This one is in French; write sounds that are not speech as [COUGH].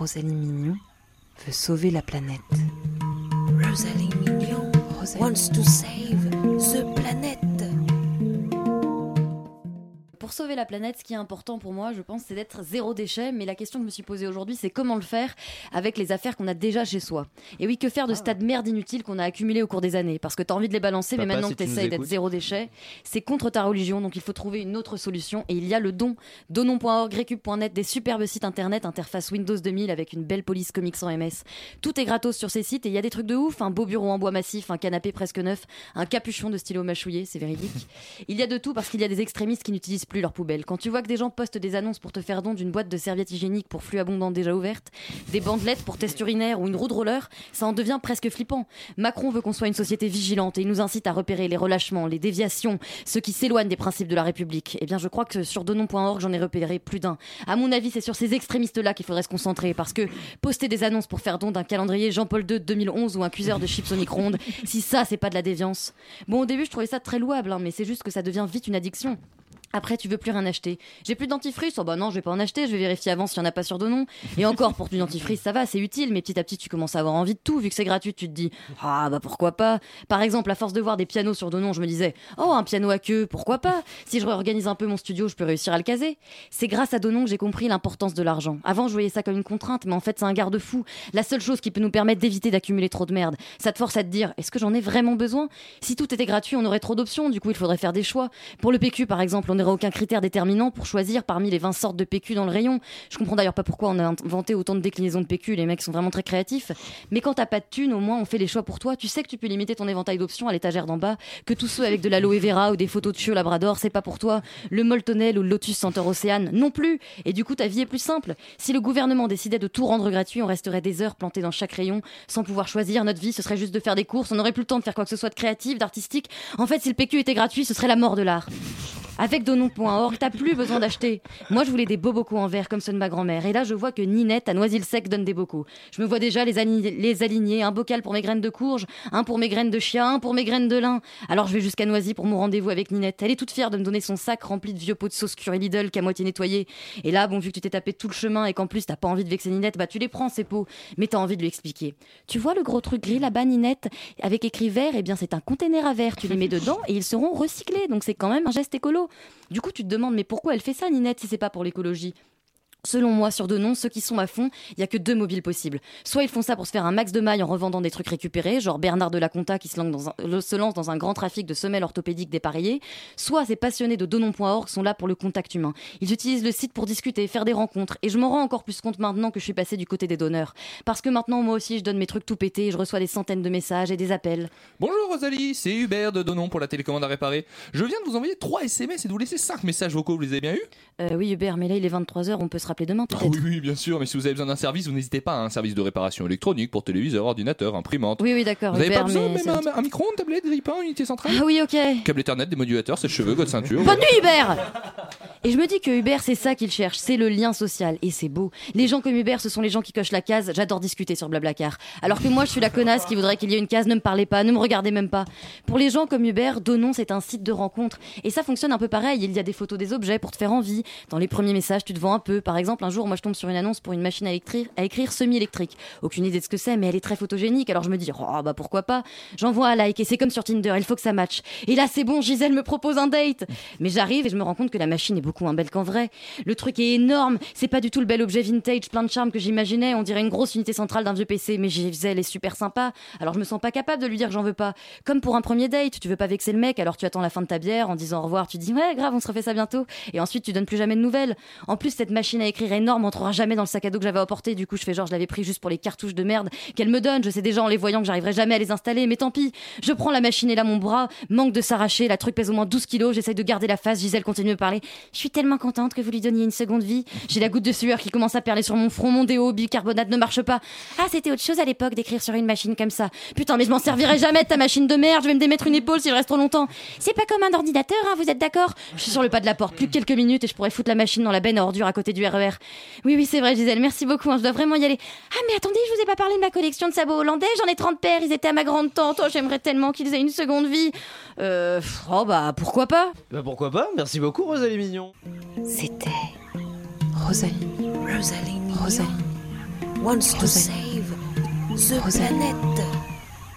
Rosalie Mignon veut sauver la planète. Rosalie Mignon wants to save the planet. Pour sauver la planète, ce qui est important pour moi, je pense, c'est d'être zéro déchet. Mais la question que je me suis posée aujourd'hui, c'est comment le faire avec les affaires qu'on a déjà chez soi. Et oui, que faire de ce tas de merde inutile qu'on a accumulé au cours des années? Parce que tu as envie de les balancer, mais maintenant si que tu essayes d'être zéro déchet, c'est contre ta religion. Donc il faut trouver une autre solution. Et il y a le don. Donon.org, récup.net, des superbes sites internet, interface Windows 2000 avec une belle police comics en MS. Tout est gratos sur ces sites et il y a des trucs de ouf. Un beau bureau en bois massif, un canapé presque neuf, un capuchon de stylo mâchouillé, c'est véridique. [LAUGHS] Il y a de tout parce qu'il y a des extrémistes qui n'utilisent plus poubelles. Quand tu vois que des gens postent des annonces pour te faire don d'une boîte de serviettes hygiéniques pour flux abondants déjà ouvertes, des bandelettes pour test urinaire ou une roue de roller, ça en devient presque flippant. Macron veut qu'on soit une société vigilante et il nous incite à repérer les relâchements, les déviations, ceux qui s'éloignent des principes de la République. Eh bien, je crois que sur donon.org, j'en ai repéré plus d'un. À mon avis, c'est sur ces extrémistes-là qu'il faudrait se concentrer parce que poster des annonces pour faire don d'un calendrier Jean-Paul II de 2011 ou un cuiseur de chips au micro-ondes, si ça, c'est pas de la déviance. Bon, au début, je trouvais ça très louable, hein, mais c'est juste que ça devient vite une addiction. Après, tu veux plus rien acheter. J'ai plus de dentifrice. Oh bah non, je vais pas en acheter. Je vais vérifier avant s'il y en a pas sur Donon. Et encore, pour du dentifrice, ça va, c'est utile. Mais petit à petit, tu commences à avoir envie de tout. Vu que c'est gratuit, tu te dis, ah bah pourquoi pas? Par exemple, à force de voir des pianos sur Donon, je me disais, oh un piano à queue, pourquoi pas? Si je réorganise un peu mon studio, je peux réussir à le caser. C'est grâce à Donon que j'ai compris l'importance de l'argent. Avant, je voyais ça comme une contrainte, mais en fait, c'est un garde-fou. La seule chose qui peut nous permettre d'éviter d'accumuler trop de merde. Ça te force à te dire, est-ce que j'en ai vraiment besoin? Si tout était gratuit, on aurait trop d'options. Du coup, il faudrait faire des choix. Pour le PQ, par exemple, aucun critère déterminant pour choisir parmi les 20 sortes de PQ dans le rayon. Je comprends d'ailleurs pas pourquoi on a inventé autant de déclinaisons de PQ. Les mecs sont vraiment très créatifs. Mais quand t'as pas de thunes, au moins on fait les choix pour toi. Tu sais que tu peux limiter ton éventail d'options à l'étagère d'en bas. Que tous ceux avec de l'aloe vera ou des photos de chiots labrador, c'est pas pour toi. Le moltonel ou le lotus senteur océane, non plus. Et du coup, ta vie est plus simple. Si le gouvernement décidait de tout rendre gratuit, on resterait des heures plantés dans chaque rayon sans pouvoir choisir. Notre vie, ce serait juste de faire des courses. On n'aurait plus le temps de faire quoi que ce soit de créatif, d'artistique. En fait, si le PQ était gratuit, ce serait la mort de l'art. Avec donon.org, t'as plus besoin d'acheter. Moi, je voulais des beaux bocaux en verre comme ceux de ma grand-mère. Et là, je vois que Ninette à Noisy-le-Sec donne des bocaux. Je me vois déjà les, aligner-. Un bocal pour mes graines de courge, un pour mes graines de chien, un pour mes graines de lin. Alors, je vais jusqu'à Noisy pour mon rendez-vous avec Ninette. Elle est toute fière de me donner son sac rempli de vieux pots de sauce curry Lidl qu'à moitié nettoyé. Et là, bon, vu que tu t'es tapé tout le chemin et qu'en plus t'as pas envie de vexer Ninette, bah tu les prends ces pots. Mais t'as envie de lui expliquer. Tu vois le gros truc gris là-bas, Ninette, avec écrit vert, eh bien c'est un container à verre. Tu les mets dedans et ils seront recyclés. Donc c'est quand même un geste écolo. Du coup, tu te demandes, mais pourquoi elle fait ça, Ninette, si c'est pas pour l'écologie? Selon moi, sur Denon, ceux qui sont à fond, il y a que deux mobiles possibles. Soit ils font ça pour se faire un max de mailles en revendant des trucs récupérés, genre Bernard de la Conta qui se lance dans un, le- se lance dans un grand trafic de semelles orthopédiques dépareillées. Soit ces passionnés de Donon.org sont là pour le contact humain. Ils utilisent le site pour discuter, faire des rencontres. Et je m'en rends encore plus compte maintenant que je suis passé du côté des donneurs. Parce que maintenant, moi aussi, je donne mes trucs tout pétés et je reçois des centaines de messages et des appels. Bonjour Rosalie, c'est Hubert de Donon pour la télécommande à réparer. Je viens de vous envoyer 3 SMS et de vous laisser 5 messages vocaux, vous les avez bien eus? Euh, oui, Hubert, mais là, il est 23h, on peut se rappeler demain, Ah oui, oui, bien sûr, mais si vous avez besoin d'un service, vous n'hésitez pas à un service de réparation électronique pour téléviseur, ordinateur, imprimante. Oui, oui, d'accord, Vous n'avez pas besoin mais même un, un micro-ondes, tablette, unité centrale? Ah oui, ok. Câble Ethernet, des modulateurs, sèche-cheveux, votre ceinture. Bonne nuit Hubert Et je me dis que Hubert c'est ça qu'il cherche, c'est le lien social et c'est beau. Les gens comme Hubert ce sont les gens qui cochent la case, j'adore discuter sur Blablacar. Alors que moi je suis la connasse qui voudrait qu'il y ait une case ne me parlez pas, ne me regardez même pas. Pour les gens comme Hubert, Donon c'est un site de rencontre et ça fonctionne un peu pareil, il y a des photos des objets pour te faire envie. Dans les premiers messages tu te vends un peu. Par exemple un jour moi je tombe sur une annonce pour une machine à écrire, à écrire semi-électrique. Aucune idée de ce que c'est mais elle est très photogénique alors je me dis oh bah pourquoi pas. J'envoie un like et c'est comme sur Tinder, il faut que ça matche. Et là c'est bon, Gisèle me propose un date. Mais j'arrive et je me rends compte que la machine est beaucoup moins belle qu'en vrai. Le truc est énorme, c'est pas du tout le bel objet vintage plein de charme que j'imaginais, on dirait une grosse unité centrale d'un vieux PC, mais Gisèle est super sympa, alors je me sens pas capable de lui dire que j'en veux pas. Comme pour un premier date, tu veux pas vexer le mec, alors tu attends la fin de ta bière en disant au revoir, tu dis ouais grave on se refait ça bientôt, et ensuite tu donnes plus jamais de nouvelles. En plus cette machine à écrire énorme entrera jamais dans le sac à dos que j'avais apporté, du coup je fais genre je l'avais pris juste pour les cartouches de merde qu'elle me donne, je sais déjà en les voyant que j'arriverai jamais à les installer, mais tant pis, je prends la machine et là mon bras manque de s'arracher, la truc pèse au moins 12 kilos, j'essaye de garder la face, Gisèle continue de parler. Je suis tellement contente que vous lui donniez une seconde vie. J'ai la goutte de sueur qui commence à perler sur mon front, mon déo, bicarbonate ne marche pas. Ah, c'était autre chose à l'époque d'écrire sur une machine comme ça. Putain, mais je m'en servirai jamais de ta machine de merde, je vais me démettre une épaule si je reste trop longtemps. C'est pas comme un ordinateur, hein, vous êtes d'accord? Je suis sur le pas de la porte, plus que quelques minutes et je pourrais foutre la machine dans la benne à ordures à côté du RER. Oui, oui, c'est vrai, Gisèle, merci beaucoup, hein, je dois vraiment y aller. Ah, mais attendez, je vous ai pas parlé de ma collection de sabots hollandais, j'en ai 30 paires, ils étaient à ma grande tante. Oh, j'aimerais tellement qu'ils aient une seconde vie. Euh, oh bah, pourquoi pas? Bah pourquoi pas? Merci beaucoup Rosalie Mignon. C'était Rosalie. Rosalie Mignon Rosalie. wants to save the Rosalie. planet.